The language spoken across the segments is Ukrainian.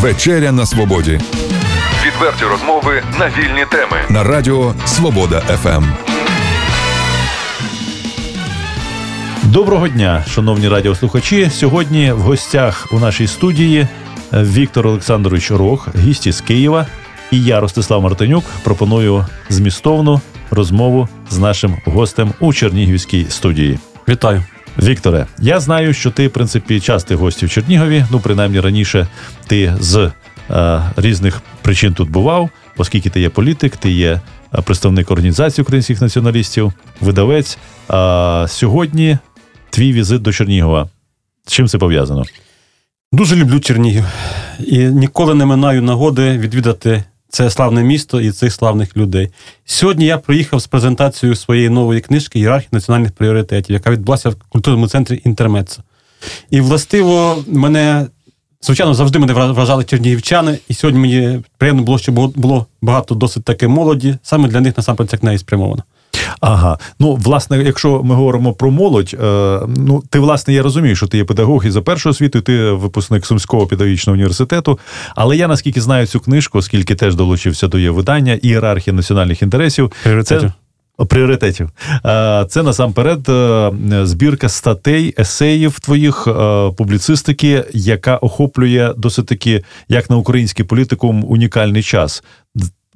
Вечеря на свободі. Відверті розмови на вільні теми на Радіо Свобода ФМ. Доброго дня, шановні радіослухачі. Сьогодні в гостях у нашій студії Віктор Олександрович Рог, гість з Києва, і я, Ростислав Мартинюк, пропоную змістовну розмову з нашим гостем у Чернігівській студії. Вітаю. Вікторе, я знаю, що ти, в принципі, частий гость в Чернігові. Ну, принаймні раніше ти з е, різних причин тут бував, оскільки ти є політик, ти є е, представник організації українських націоналістів, видавець. А сьогодні твій візит до Чернігова. З чим це пов'язано? Дуже люблю Чернігів і ніколи не минаю нагоди відвідати це славне місто і цих славних людей. Сьогодні я приїхав з презентацією своєї нової книжки Ієрархія національних пріоритетів, яка відбулася в культурному центрі Інтермецо. І властиво мене, звичайно, завжди мене вражали чернігівчани, і сьогодні мені приємно було, що було багато досить таки молоді. Саме для них насамперед ця книга і спрямована. Ага, ну власне, якщо ми говоримо про молодь, е, ну ти власне я розумію, що ти є педагог і за першою освітою, ти випускник Сумського педагогічного університету. Але я наскільки знаю цю книжку, оскільки теж долучився до її видання, ієрархія національних інтересів. Пріоритетів. Це... Пріоритетів. Е, це насамперед е, збірка статей, есеїв твоїх публіцистики, яка охоплює досить таки, як на український політикум, унікальний час.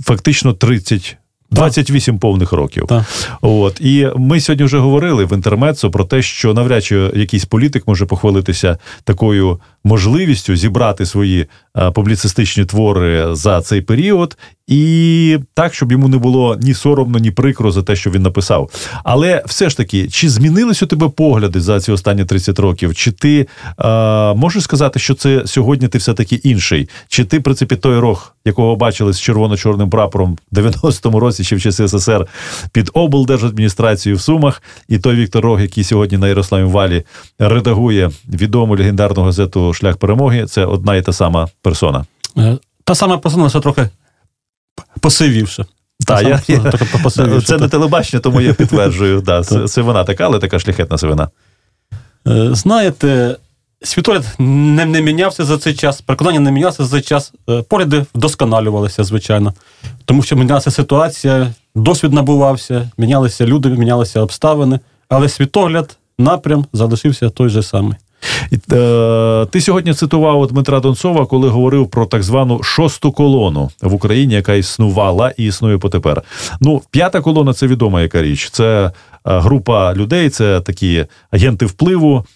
Фактично 30 28 повних років. Так. От і ми сьогодні вже говорили в інтермецо про те, що навряд чи якийсь політик може похвалитися такою можливістю зібрати свої публіцистичні твори за цей період, і так, щоб йому не було ні соромно, ні прикро за те, що він написав. Але все ж таки, чи змінились у тебе погляди за ці останні 30 років? Чи ти а, можеш сказати, що це сьогодні ти все таки інший? Чи ти, в принципі, той рог, якого бачили з червоно-чорним прапором в 90-му році, чи в часи СССР під облдержадміністрацією в Сумах, і той Віктор Рог, який сьогодні на Ярославі Валі редагує відому легендарну газету Шлях перемоги, це одна і та сама персона. Та сама персона, лише трохи посивівша. Та, я, я, Це не телебачення, тому я підтверджую. Да, це вона така, але така шляхетна сивина. Знаєте, світогляд не, не мінявся за цей час, переконання не мінялося за цей час, погляди вдосконалювалися, звичайно. Тому що мінялася ситуація, досвід набувався, мінялися люди, мінялися обставини, але світогляд, напрям залишився той же самий. Е, ти сьогодні цитував Дмитра Донцова, коли говорив про так звану шосту колону в Україні, яка існувала і існує потепер. Ну, п'ята колона це відома яка річ. Це Е, група людей, це такі агенти впливу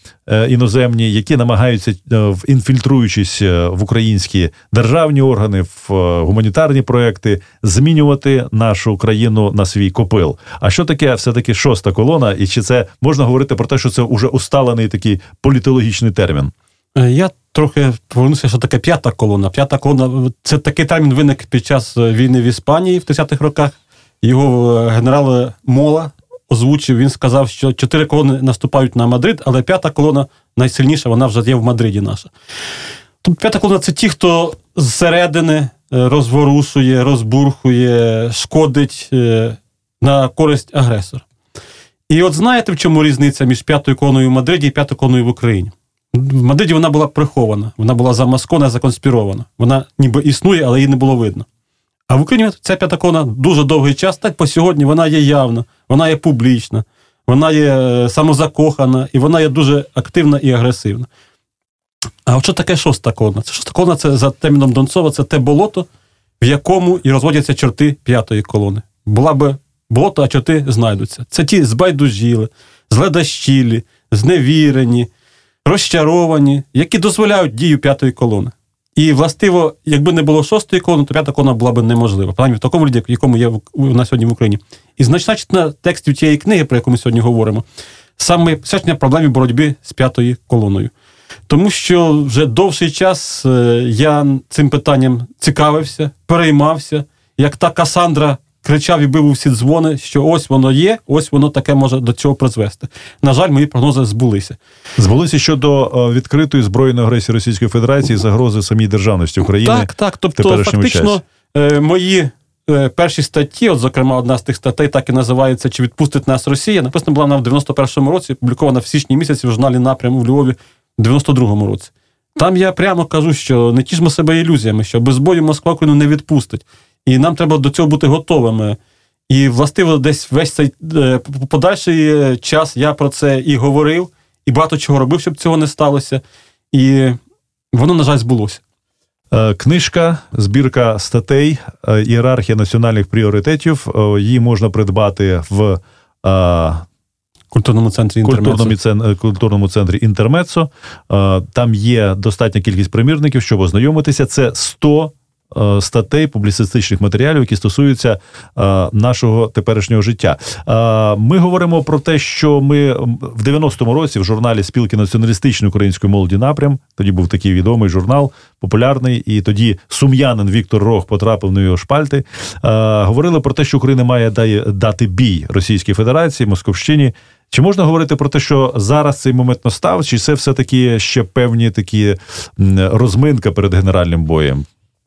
іноземні, які намагаються, е, інфільтруючись в українські державні органи, в гуманітарні проекти, змінювати нашу країну на свій копил. А що таке все-таки шоста колона? І чи це можна говорити про те, що це вже усталений такий політологічний термін? Я трохи повернуся, що таке п'ята колона. П'ята колона це такий термін виник під час війни в Іспанії в 30-х роках. Його генерал Мола озвучив, він сказав, що чотири колони наступають на Мадрид, але п'ята колона найсильніша, вона вже є в Мадриді наша. Тобто п'ята колона це ті, хто зсередини е, розворушує, розбурхує, шкодить е, на користь агресора. І от знаєте, в чому різниця між п'ятою колоною в Мадриді і п'ятою колоною в Україні? В Мадриді вона була прихована, вона була замаскована, законспірована. Вона ніби існує, але її не було видно. А в Україні ця п'ята колона дуже довгий час, так по сьогодні вона є явна, вона є публічна, вона є е, самозакохана і вона є дуже активна і агресивна. А от що таке шоста колона? Це шоста колона це за терміном Донцова, це те болото, в якому і розводяться чорти п'ятої колони. Була би болото, а чорти знайдуться. Це ті збайдужіли, зледащілі, зневірені, розчаровані, які дозволяють дію п'ятої колони. І властиво, якби не було шостої колони, то п'ята колона була б неможлива. Принаймні в такому ряді, в якому є на сьогодні в Україні. І значна частина текстів цієї книги, про яку ми сьогодні говоримо, саме посвячення проблемі боротьби з п'ятою колоною. Тому що вже довший час е, я цим питанням цікавився, переймався, як та Касандра кричав і бив у всі дзвони, що ось воно є, ось воно таке може до цього призвести. На жаль, мої прогнози збулися. Збулися щодо е, відкритої збройної агресії Російської Федерації, загрози самій державності України. Так, так. Тобто, фактично, часі. Е, мої. Е, перші статті, от, зокрема, одна з тих статей, так і називається Чи відпустить нас Росія? Написана була вона в 91-му році, опублікована в січні місяці в журналі напрям у Львові в 92-му році. Там я прямо кажу, що не тішмо себе ілюзіями, що без бою Москва Україну не відпустить. І нам треба до цього бути готовими. І, властиво, десь весь цей е, подальший е, час я про це і говорив, і багато чого робив, щоб цього не сталося. І воно, на жаль, збулося. Е, книжка, збірка статей, ієрархія національних пріоритетів. Її можна придбати в культурному центрі культурному, культурному центрі Інтермецо. Там є достатня кількість примірників, щоб ознайомитися. Це 100 Е, статей публіцистичних матеріалів, які стосуються е, нашого теперішнього життя. Е, ми говоримо про те, що ми в 90-му році в журналі спілки націоналістичної української молоді напрям. Тоді був такий відомий журнал, популярний, і тоді сум'янин Віктор Рог потрапив на його шпальти. Говорили про те, що Україна має дати бій Російській Федерації, Московщині. Чи можна говорити про те, що зараз цей момент настав, чи це все таки ще певні такі розминка перед генеральним боєм?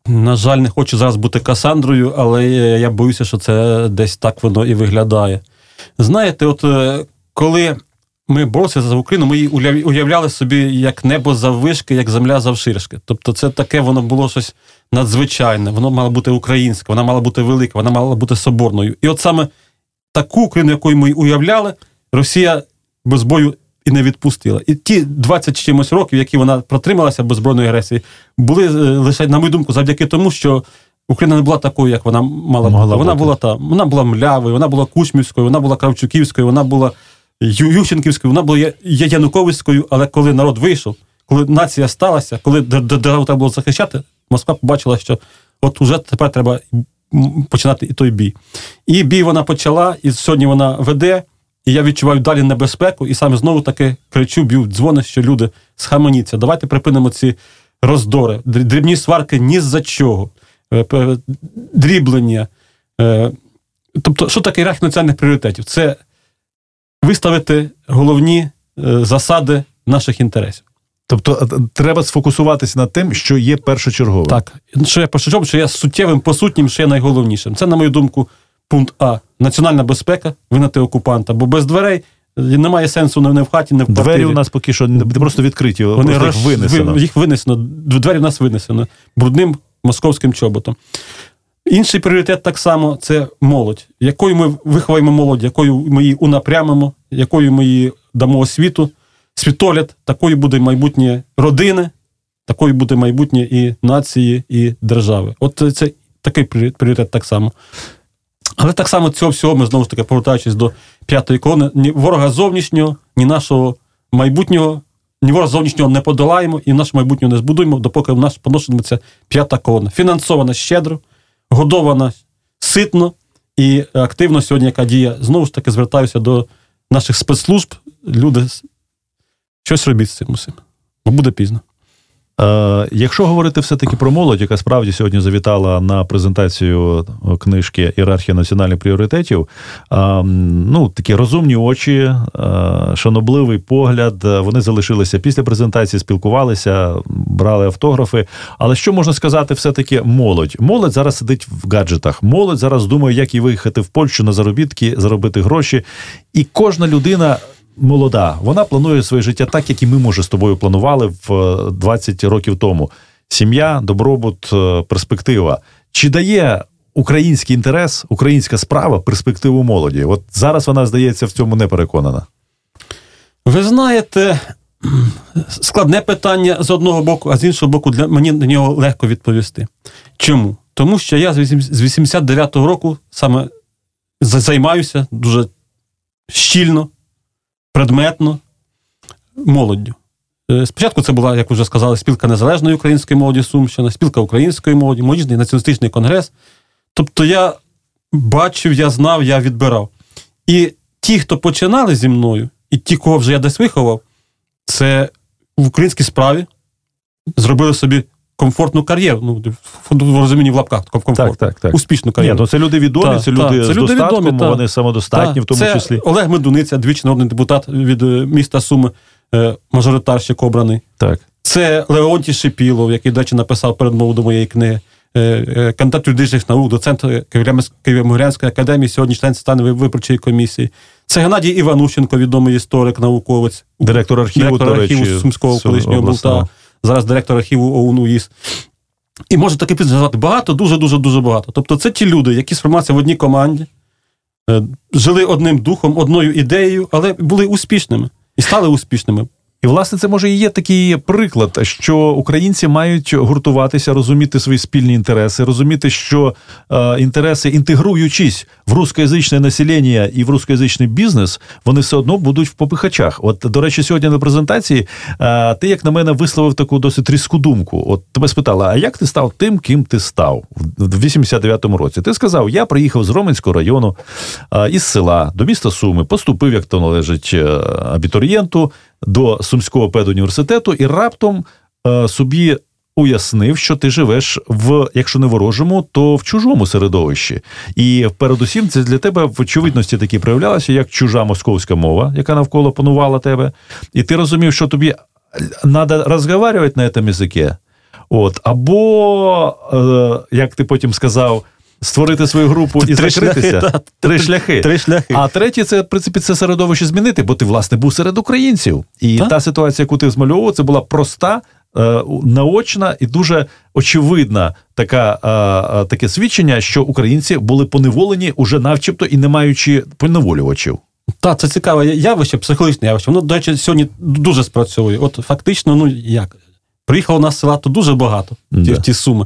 На жаль, не хочу зараз бути Касандрою, але я боюся, що це десь так воно і виглядає. Знаєте, от е, коли ми боролися за Україну, ми її уявляли собі як небо заввишки, як земля завширшки. Тобто, це таке воно було щось надзвичайне, воно мало бути українське, вона мала бути велика, вона мала бути соборною. І от саме таку Україну, яку ми уявляли, Росія без бою і не відпустила. І ті 20 чимось років, які вона протрималася без збройної агресії, були е, лише, на мою думку, завдяки тому, що Україна не була такою, як вона мала бути. Вона була та вона була млявою, вона була Кучмівською, вона була Кравчуківською, вона була Ющенківською, вона була Януковицькою, але коли народ вийшов, коли нація сталася, коли державу треба було захищати, Москва побачила, що от уже тепер треба починати і той бій. І бій вона почала, і сьогодні вона веде. І я відчуваю далі небезпеку, і саме знову таки кричу, б'ю дзвони, що люди схаменіться. Давайте припинимо ці роздори, дрібні сварки ні за чого, е, дріблення. Е, тобто, що таке ієрархія національних пріоритетів? Це виставити головні е, засади наших інтересів. Тобто треба сфокусуватися на тим, що є першочерговим. Так, що є першочерговим, що є суттєвим, посутнім, що є найголовнішим. Це, на мою думку, пункт А. Національна безпека, винати окупанта, бо без дверей. Немає сенсу не в хаті, не в квартирі. Двері у нас поки що не просто відкриті, Вони просто їх винесено. Їх винесено. Двері в нас винесено брудним московським чоботом. Інший пріоритет так само це молодь. Якою ми виховаємо молодь, якою ми її унапрямимо, якою ми її дамо освіту, світогляд, такою буде майбутнє родини, такою буде майбутнє і нації, і держави. От це такий пріоритет так само. Але так само цього всього ми знову ж таки повертаючись до п'ятої колони, ні ворога зовнішнього, ні нашого майбутнього, ні ворога зовнішнього не подолаємо і наше майбутнього не збудуємо, допоки в нас поношується п'ята колона. Фінансована щедро, годована ситно і активно сьогодні, яка діє, знову ж таки звертаюся до наших спецслужб. Люди щось робіть з цим усім, бо буде пізно. Е, якщо говорити все-таки про молодь, яка справді сьогодні завітала на презентацію книжки Ієрархія національних пріоритетів, е, ну такі розумні очі, е, шанобливий погляд, вони залишилися після презентації, спілкувалися, брали автографи. Але що можна сказати, все-таки молодь? Молодь зараз сидить в гаджетах. Молодь зараз думає, як їй виїхати в Польщу на заробітки, заробити гроші. І кожна людина молода. Вона планує своє життя так, як і ми, може, з тобою планували в 20 е, років тому. Сім'я, добробут, е, перспектива. Чи дає український інтерес, українська справа перспективу молоді? От зараз вона, здається, в цьому не переконана. Ви знаєте, складне питання з одного боку, а з іншого боку, для мені на нього легко відповісти. Чому? Тому що я з 89-го року саме займаюся дуже щільно предметно молоддю. Е, спочатку це була, як вже сказали, спілка незалежної української молоді Сумщина, спілка української молоді, молодіжний націоналістичний конгрес. Тобто я бачив, я знав, я відбирав. І ті, хто починали зі мною, і ті, кого вже я десь виховав, це в українській справі зробили собі комфортну кар'єру. Ну, в розумінні в лапках комфорт. Так, так, так. Успішну кар'єру. Ні, ну Це люди відомі, та, це люди та, з це люди достатком, відомі, вони самодостатні, та. в тому це числі. Олег Медуниця, двічі народний депутат від е, міста Суми, е, мажоритарщик обраний. Так. Це Леонтій Шипілов, який, до речі, написав передмову до моєї книги. Е, кандидат юридичних наук, доцент Києво-Могилянської академії, сьогодні член стану виборчої комісії. Це Геннадій Іванущенко, відомий історик, науковець, директор архіву, директор архіву Сумського колишнього Болта зараз директор архіву ОУН УІС. І може таки підзвати багато, дуже дуже дуже багато. Тобто, це ті люди, які сформувалися в одній команді, е, жили одним духом, одною ідеєю, але були успішними і стали успішними. І, власне, це може і є такий приклад, що українці мають гуртуватися, розуміти свої спільні інтереси, розуміти, що е, інтереси, інтегруючись в рускоязичне населення і в рускоязичний бізнес, вони все одно будуть в попихачах. От, до речі, сьогодні на презентації е, ти, як на мене, висловив таку досить різку думку. От тебе спитала, а як ти став тим, ким ти став в 89-му році? Ти сказав, я приїхав з Роменського району е, із села до міста Суми, поступив, як то належить е, абітурієнту до Сумського педуніверситету і раптом е, собі уяснив, що ти живеш в, якщо не ворожому, то в чужому середовищі. І передусім це для тебе в очевидності такі проявлялося, як чужа московська мова, яка навколо панувала тебе. І ти розумів, що тобі треба розмовляти на цьому язикі. От, або, е, як ти потім сказав, створити свою групу і три закритися. Шляхи, три шляхи. Три шляхи. А третє, це в принципі це середовище змінити, бо ти, власне, був серед українців. І та ситуація, яку ти змальовував, це була проста. Е, наочна і дуже очевидна така, е, таке свідчення, що українці були поневолені уже навчебто і не маючи поневолювачів. Так, це цікаве явище, психологічне явище. Воно, до речі, сьогодні дуже спрацьовує. От фактично, ну як, приїхало нас села то дуже багато, ті, ті суми.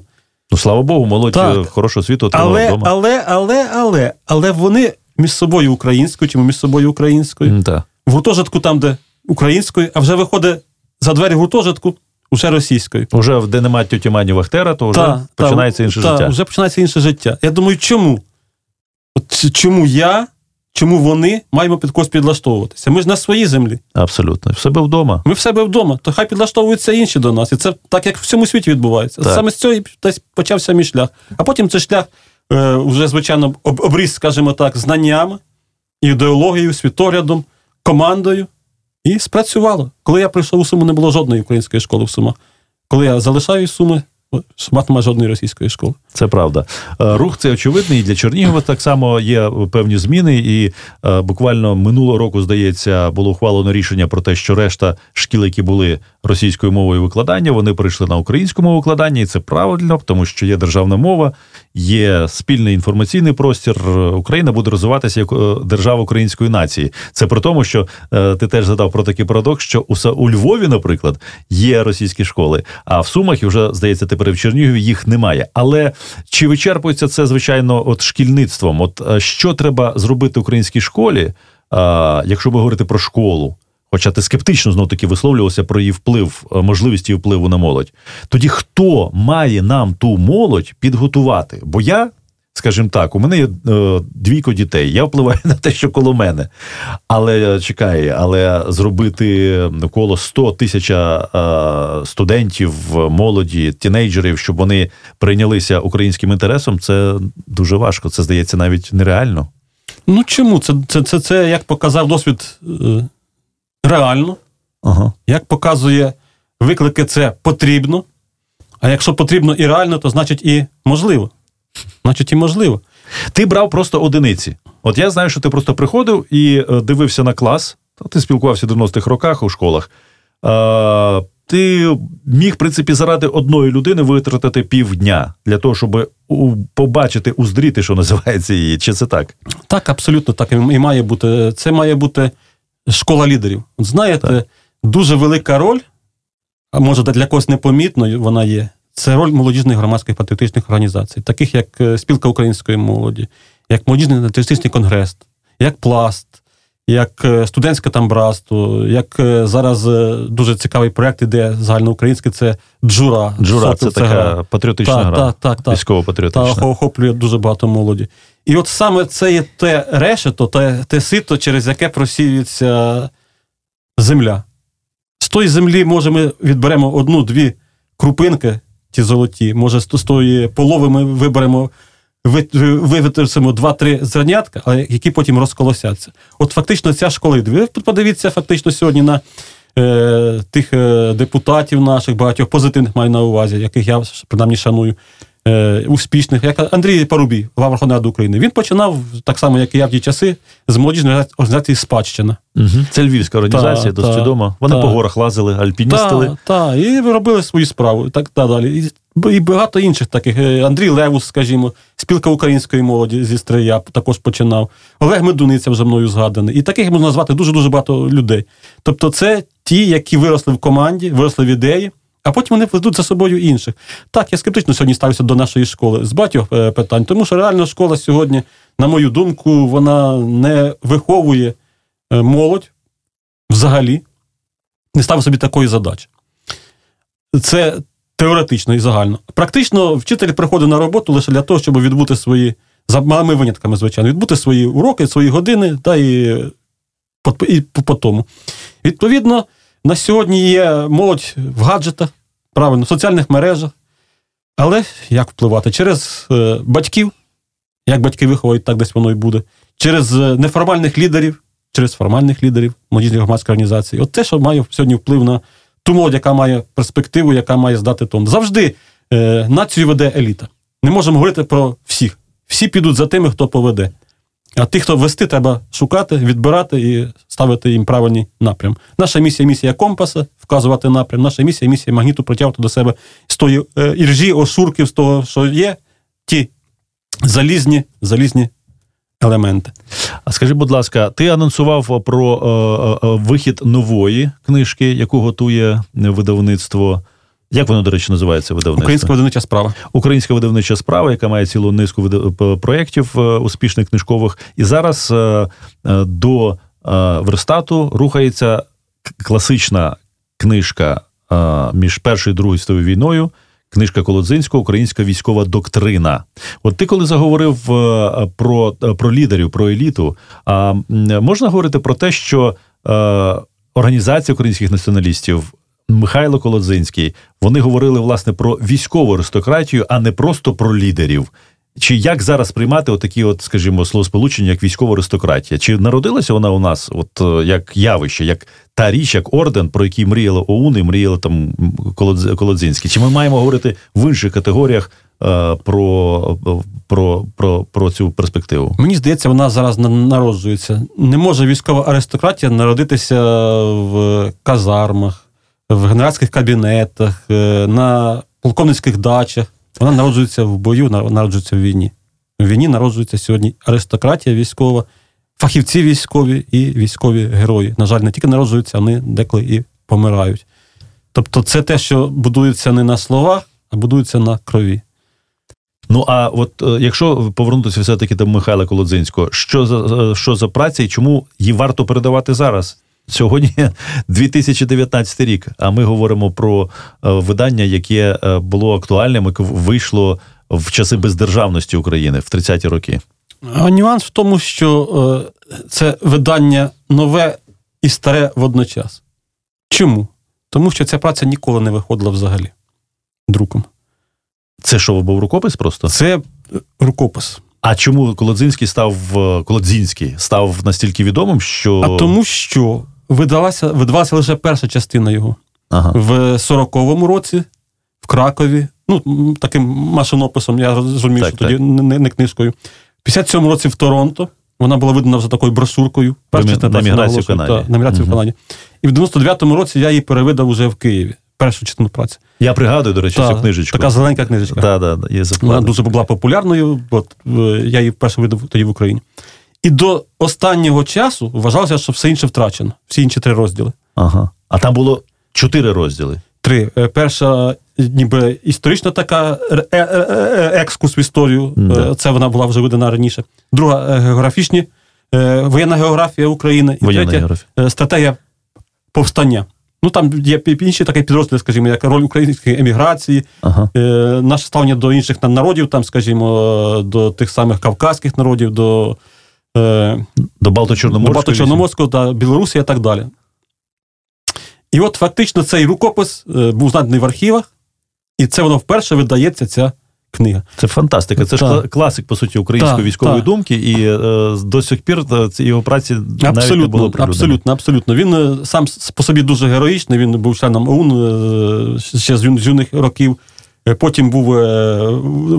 Ну, слава Богу, молодь так. хорошу освіту отримала але, вдома. Але, але, але, але вони між собою українською, чи між собою українською. Так. В гуртожитку там, де українською, а вже виходить за двері гуртожитку уже російською. Уже де немає тьоті Мані Вахтера, то вже та, починається та, інше та, життя. Вже починається інше життя. Я думаю, чому? От Чому я Чому вони маємо під когось підлаштовуватися? Ми ж на своїй землі. Абсолютно. В себе вдома. Ми в себе вдома, то хай підлаштовуються інші до нас. І це так, як в всьому світі відбувається. Так. Саме з цього десь почався мій шлях. А потім цей шлях е, вже, звичайно, обріз, скажімо так, знаннями, ідеологією, світоглядом, командою. І спрацювало. Коли я прийшов у Суму, не було жодної української школи в Сумах. Коли я залишаю Суми, Шмат немає жодної російської школи. Це правда. Е, рух це очевидний і для Чернігова так само є певні зміни. І е, буквально минулого року, здається, було ухвалено рішення про те, що решта шкіл, які були російською мовою викладання, вони перейшли на українську мову викладання, і це правильно, тому що є державна мова, є спільний інформаційний простір. Україна буде розвиватися як е, держава української нації. Це при тому, що ти теж задав про такий парадокс, що у Львові, наприклад, є російські школи, а в Сумах і вже здається тепер в Чернігові їх немає. Але чи вичерпується це, звичайно, от шкільництвом? От е, що треба зробити українській школі, якщо ви говорите про школу? Хоча ти скептично знов таки висловлювався про її вплив, е, можливість її впливу на молодь. Тоді хто має нам ту молодь підготувати? Бо я скажімо так, у мене є е, двійко дітей. Я впливаю на те, що коло мене. Але чекай, але зробити коло 100 тисяч е, студентів, молоді, тінейджерів, щоб вони прийнялися українським інтересом, це дуже важко. Це здається навіть нереально. Ну чому? Це, це, це, це як показав досвід е, реально. Ага. Як показує виклики, це потрібно. А якщо потрібно і реально, то значить і можливо. Значить, і можливо. Ти брав просто одиниці. От я знаю, що ти просто приходив і е, дивився на клас, ти спілкувався в 90-х роках у школах. Е, ти міг, в принципі, заради одної людини витратити півдня для того, щоб побачити, уздріти, що називається її. Чи це так? Так, абсолютно так. І має бути. Це має бути школа лідерів. От знаєте, так. дуже велика роль, а може для когось непомітно вона є це роль молодіжних громадських патріотичних організацій, таких як е, Спілка української молоді, як молодіжний націоналістичний конгрес, як Пласт, як е, студентське там братство, як е, зараз дуже цікавий проєкт іде загальноукраїнський, це Джура. Джура це, це така гра. патріотична так, гра. Так, так, так. Військово-патріотична. Та охоплює дуже багато молоді. І от саме це є те решето, те, те сито, через яке просіюється земля. З тої землі, може, ми відберемо одну-дві крупинки ті золоті. Може, з тої полови ми виберемо, вивітримо два-три зернятка, які потім розколосяться. От фактично ця школа. Ви подивіться фактично сьогодні на е, тих е, депутатів наших багатьох позитивних маю на увазі, яких я принаймні шаную. Е, успішних, як Андрій Парубій, глава Верховної Ради України. Він починав так само, як і я в ті часи, з молодіжної організації Спадщина. Угу. Це львівська організація, та, досить та, відома. Вони та, по горах лазили, альпіністили. Так, та, і робили свою справу. І так далі. І, і багато інших таких. Е, Андрій Левус, скажімо, спілка української молоді зі Стрия також починав. Олег Медуниця вже мною згаданий. І таких можна назвати дуже-дуже багато людей. Тобто, це ті, які виросли в команді, виросли в ідеї а потім вони ведуть за собою інших. Так, я скептично сьогодні ставлюся до нашої школи з багатьох е, питань, тому що реально школа сьогодні, на мою думку, вона не виховує е, молодь взагалі, не ставить собі такої задачі. Це теоретично і загально. Практично вчитель приходить на роботу лише для того, щоб відбути свої, за малими винятками, звичайно, відбути свої уроки, свої години, та і і по тому. Відповідно. На сьогодні є молодь в гаджетах, правильно, в соціальних мережах. Але як впливати? Через е, батьків, як батьки виховують, так десь воно і буде, через е, неформальних лідерів, через формальних лідерів молодіжних громадських організацій. От те, що має сьогодні вплив на ту молодь, яка має перспективу, яка має здати тон. Завжди е, націю веде еліта. Не можемо говорити про всіх. Всі підуть за тими, хто поведе. А тих, хто вести, треба шукати, відбирати і ставити їм правильний напрям. Наша місія місія компаса, вказувати напрям. Наша місія місія магніту притягувати до себе з тої е, іржі, осурків, з того, що є, ті залізні, залізні елементи. А скажи, будь ласка, ти анонсував про е, е, вихід нової книжки, яку готує видавництво. Як воно, до речі, називається видавництво? Українська видавнича справа. Українська видавнича справа, яка має цілу низку проєктів е, успішних книжкових. І зараз е, е, до верстату рухається класична книжка між першою і другою світовою війною. Книжка Колодзинського, українська військова доктрина. От ти коли заговорив про про лідерів, про еліту, а можна говорити про те, що організація українських націоналістів Михайло Колодзинський, вони говорили власне про військову аристократію, а не просто про лідерів. Чи як зараз приймати отакі, от, скажімо, словосполучення, як військова аристократія? Чи народилася вона у нас, от е, як явище, як та річ, як орден, про який мріяли ОУН і мріяли там Колодзинський? Чи ми маємо говорити в інших категоріях е, про, про, про, про цю перспективу? Мені здається, вона зараз народжується. Не може військова аристократія народитися в казармах в генеральських кабінетах, е, на полковницьких дачах. Вона народжується в бою, народжується в війні. В війні народжується сьогодні аристократія військова, фахівці військові і військові герої. На жаль, не тільки народжуються, вони деколи і помирають. Тобто, це те, що будується не на словах, а будується на крові. Ну а от е, якщо повернутися все-таки до Михайла Колодзинського, що за е, що за праця і чому її варто передавати зараз? Сьогодні 2019 рік, а ми говоримо про е, видання, яке е, було актуальним, яке вийшло в часи бездержавності України в 30-ті роки. А Нюанс в тому, що е, це видання нове і старе водночас. Чому? Тому що ця праця ніколи не виходила взагалі друком. Це що був рукопис просто? Це рукопис. А чому Колодзинський став Колодзінський став настільки відомим, що. А тому що видалася видавалася лише перша частина його. Ага. В 40-му році в Кракові. Ну, таким машинописом, я розумію, так, що так. тоді не, не книжкою. В 57-му році в Торонто. Вона була видана вже такою брошуркою. Перша на міграцію в Канаді. Та, на міграцію угу. в Канаді. І в 99-му році я її перевидав уже в Києві. Першу частину праці. Я пригадую, до речі, та, цю книжечку. Така зеленька книжечка. Да, да, є Вона дуже була популярною, от е, я її вперше видав тоді в Україні. І до останнього часу вважалося, що все інше втрачено, всі інші три розділи. Ага. А там було чотири розділи. Три. Е, перша, ніби історична така е, е, екскурс в історію. Да. Це вона була вже видана раніше. Друга географічні, воєнна географія України. І воєнна третя географія. стратегія повстання. Ну там є інші такі підрозділи, скажімо, як роль української еміграції, ага. наше ставлення до інших народів, там, скажімо, до тих самих кавказьких народів, до Е, до Балто-Чорноморського та Білорусі і так далі. І от фактично цей рукопис е, був знайдений в архівах, і це воно вперше видається ця книга. Це фантастика. Це так. ж класик, по суті, української так, військової так. думки, і е, до сих пір е, його праці абсолютно, навіть не було Абсолютно, абсолютно. Він сам по собі дуже героїчний, він був членом ОУН ще з юних років. Потім був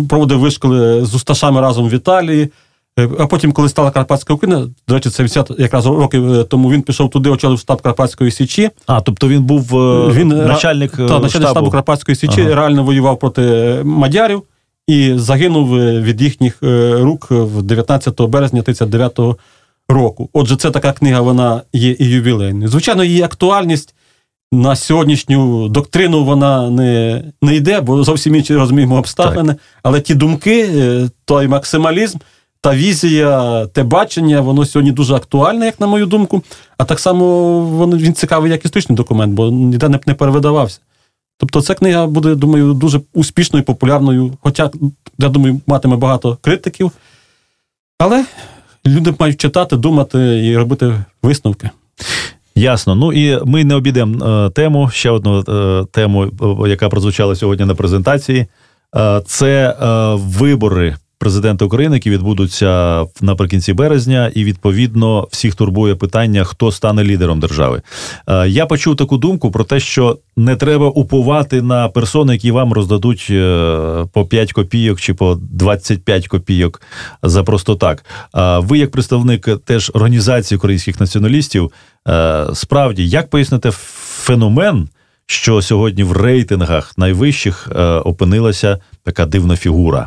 проводив вишколи з Усташами разом в Італії. А потім, коли стала Карпатська Україна, до речі, це 80 якраз років тому він пішов туди, очолив штаб Карпатської Січі. А, тобто він був він, начальник та, начальник штабу, штабу Карпатської Січі, ага. реально воював проти мадярів і загинув від їхніх рук в 19 березня 39-го року. Отже, це така книга, вона є і ювілейною. Звичайно, її актуальність на сьогоднішню доктрину вона не не йде, бо зовсім інші розуміємо обставини. Так. Але ті думки, той максималізм. Та візія, те бачення, воно сьогодні дуже актуальне, як на мою думку. А так само воно, він цікавий як історичний документ, бо ніде не, не перевидавався. Тобто ця книга буде, думаю, дуже успішною, популярною. Хоча, я думаю, матиме багато критиків. Але люди мають читати, думати і робити висновки. Ясно. Ну і ми не обійдемо е, тему, ще одну е, тему, е, яка прозвучала сьогодні на презентації. Це вибори президента України, які відбудуться наприкінці березня, і відповідно всіх турбує питання, хто стане лідером держави. Е, я почув таку думку про те, що не треба уповати на персони, які вам роздадуть е, по 5 копійок чи по 25 копійок за просто так. Ви, як представник теж організації українських націоналістів, е, справді як поясните феномен? Що сьогодні в рейтингах найвищих опинилася така дивна фігура.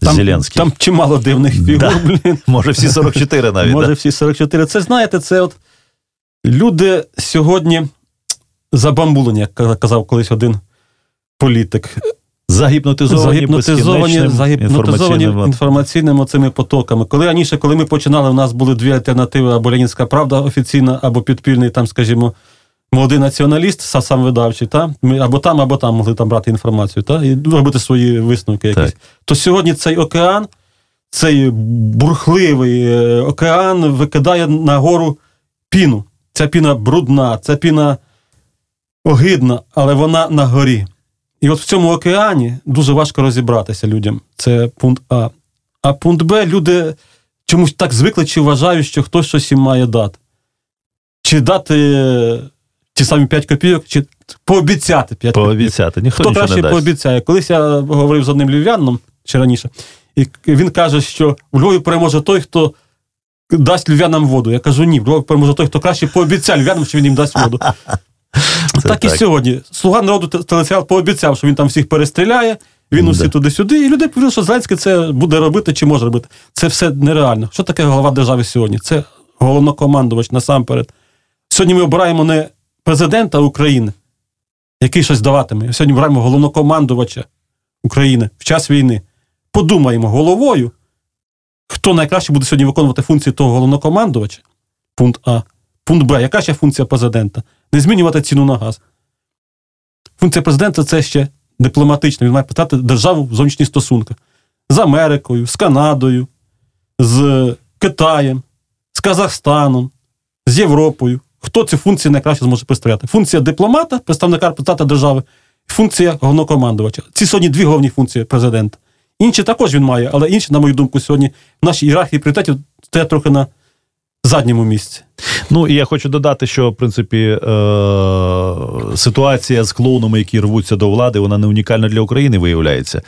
Там, Зеленський. Там чимало дивних фігур, да. блін. Може, всі 44 навіть. Може, всі 44. Це знаєте, це от люди сьогодні забамбулені, як казав колись один політик. Загіпнотизовані, загіпнотизовані, загіпнотизовані інформаційними цими потоками. Коли раніше, коли ми починали, у нас були дві альтернативи: або Ленінська правда офіційна, або підпільний, там, скажімо, молодий націоналіст, сам видавчий, та? Ми або там, або там могли там брати інформацію, та? і робити свої висновки якісь. Так. То сьогодні цей океан, цей бурхливий е, океан викидає нагору піну. Ця піна брудна, ця піна огидна, але вона на горі. І от в цьому океані дуже важко розібратися людям. Це пункт А. А пункт Б люди чомусь так звикли чи вважають, що хтось щось їм має дати. Чи дати ті самі 5 копійок, чи пообіцяти 5 пообіцяти. Ніхто Хто краще не пообіцяє? Колись я говорив з одним львів'яном ще раніше, і він каже, що в Львові переможе той, хто дасть львів'янам воду. Я кажу, ні, переможе той, хто краще пообіцяє львів'янам, що він їм дасть воду. Це так, так і сьогодні. Слуга народу телесеріал пообіцяв, що він там всіх перестріляє, він усі туди-сюди, і люди повірили, що Зеленський це буде робити чи може робити. Це все нереально. Що таке голова держави сьогодні? Це головнокомандувач насамперед. Сьогодні ми обираємо не президента України, який щось даватиме. Сьогодні обираємо головнокомандувача України в час війни. Подумаємо головою, хто найкраще буде сьогодні виконувати функції того головнокомандувача. Пункт А. Пункт Б. Яка ще функція президента? Не змінювати ціну на газ. Функція президента це ще дипломатична. Він має питати державу в зовнішніх стосунках з Америкою, з Канадою, з Китаєм, з Казахстаном, з Європою. Хто ці функції найкраще зможе представляти? Функція дипломата, представника президента держави, функція головнокомандувача. Ці сьогодні дві головні функції президента. Інші також він має, але інші, на мою думку, сьогодні в нашій ієрархії пріоритетів стоять трохи на задньому місці. Ну і я хочу додати, що в принципі е- ситуація з клоунами, які рвуться до влади, вона не унікальна для України, виявляється.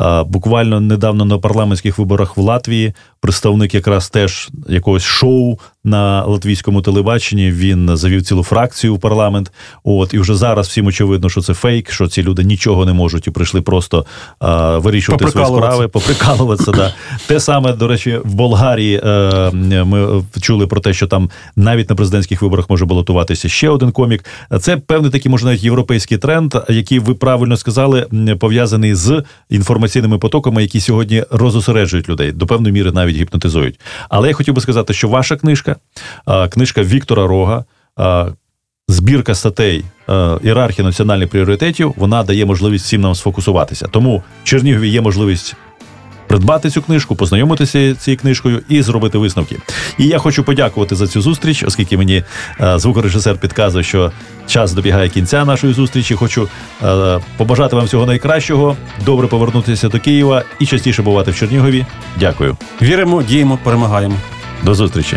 Е- буквально недавно на парламентських виборах в Латвії представник якраз теж якогось шоу на латвійському телебаченні. Він завів цілу фракцію в парламент. От і вже зараз всім очевидно, що це фейк, що ці люди нічого не можуть і прийшли просто а, вирішувати свої справи, поприкалуватися. да. Те саме, до речі, в Болгарії е, ми чули про те, що там навіть на президентських виборах може балотуватися ще один комік. Це певний такий, може, навіть європейський тренд, який ви правильно сказали, пов'язаний з інформаційними потоками, які сьогодні розосереджують людей до певної міри навіть гіпнотизують. Але я хотів би сказати, що ваша книжка, книжка Віктора Рога. Збірка статей ієрархії національних пріоритетів вона дає можливість всім нам сфокусуватися. Тому в Чернігові є можливість придбати цю книжку, познайомитися цією книжкою і зробити висновки. І я хочу подякувати за цю зустріч, оскільки мені е, звукорежисер підказує, що час добігає кінця нашої зустрічі. Хочу е, побажати вам всього найкращого, добре повернутися до Києва і частіше бувати в Чернігові. Дякую. Віримо, діємо, перемагаємо. До зустрічі.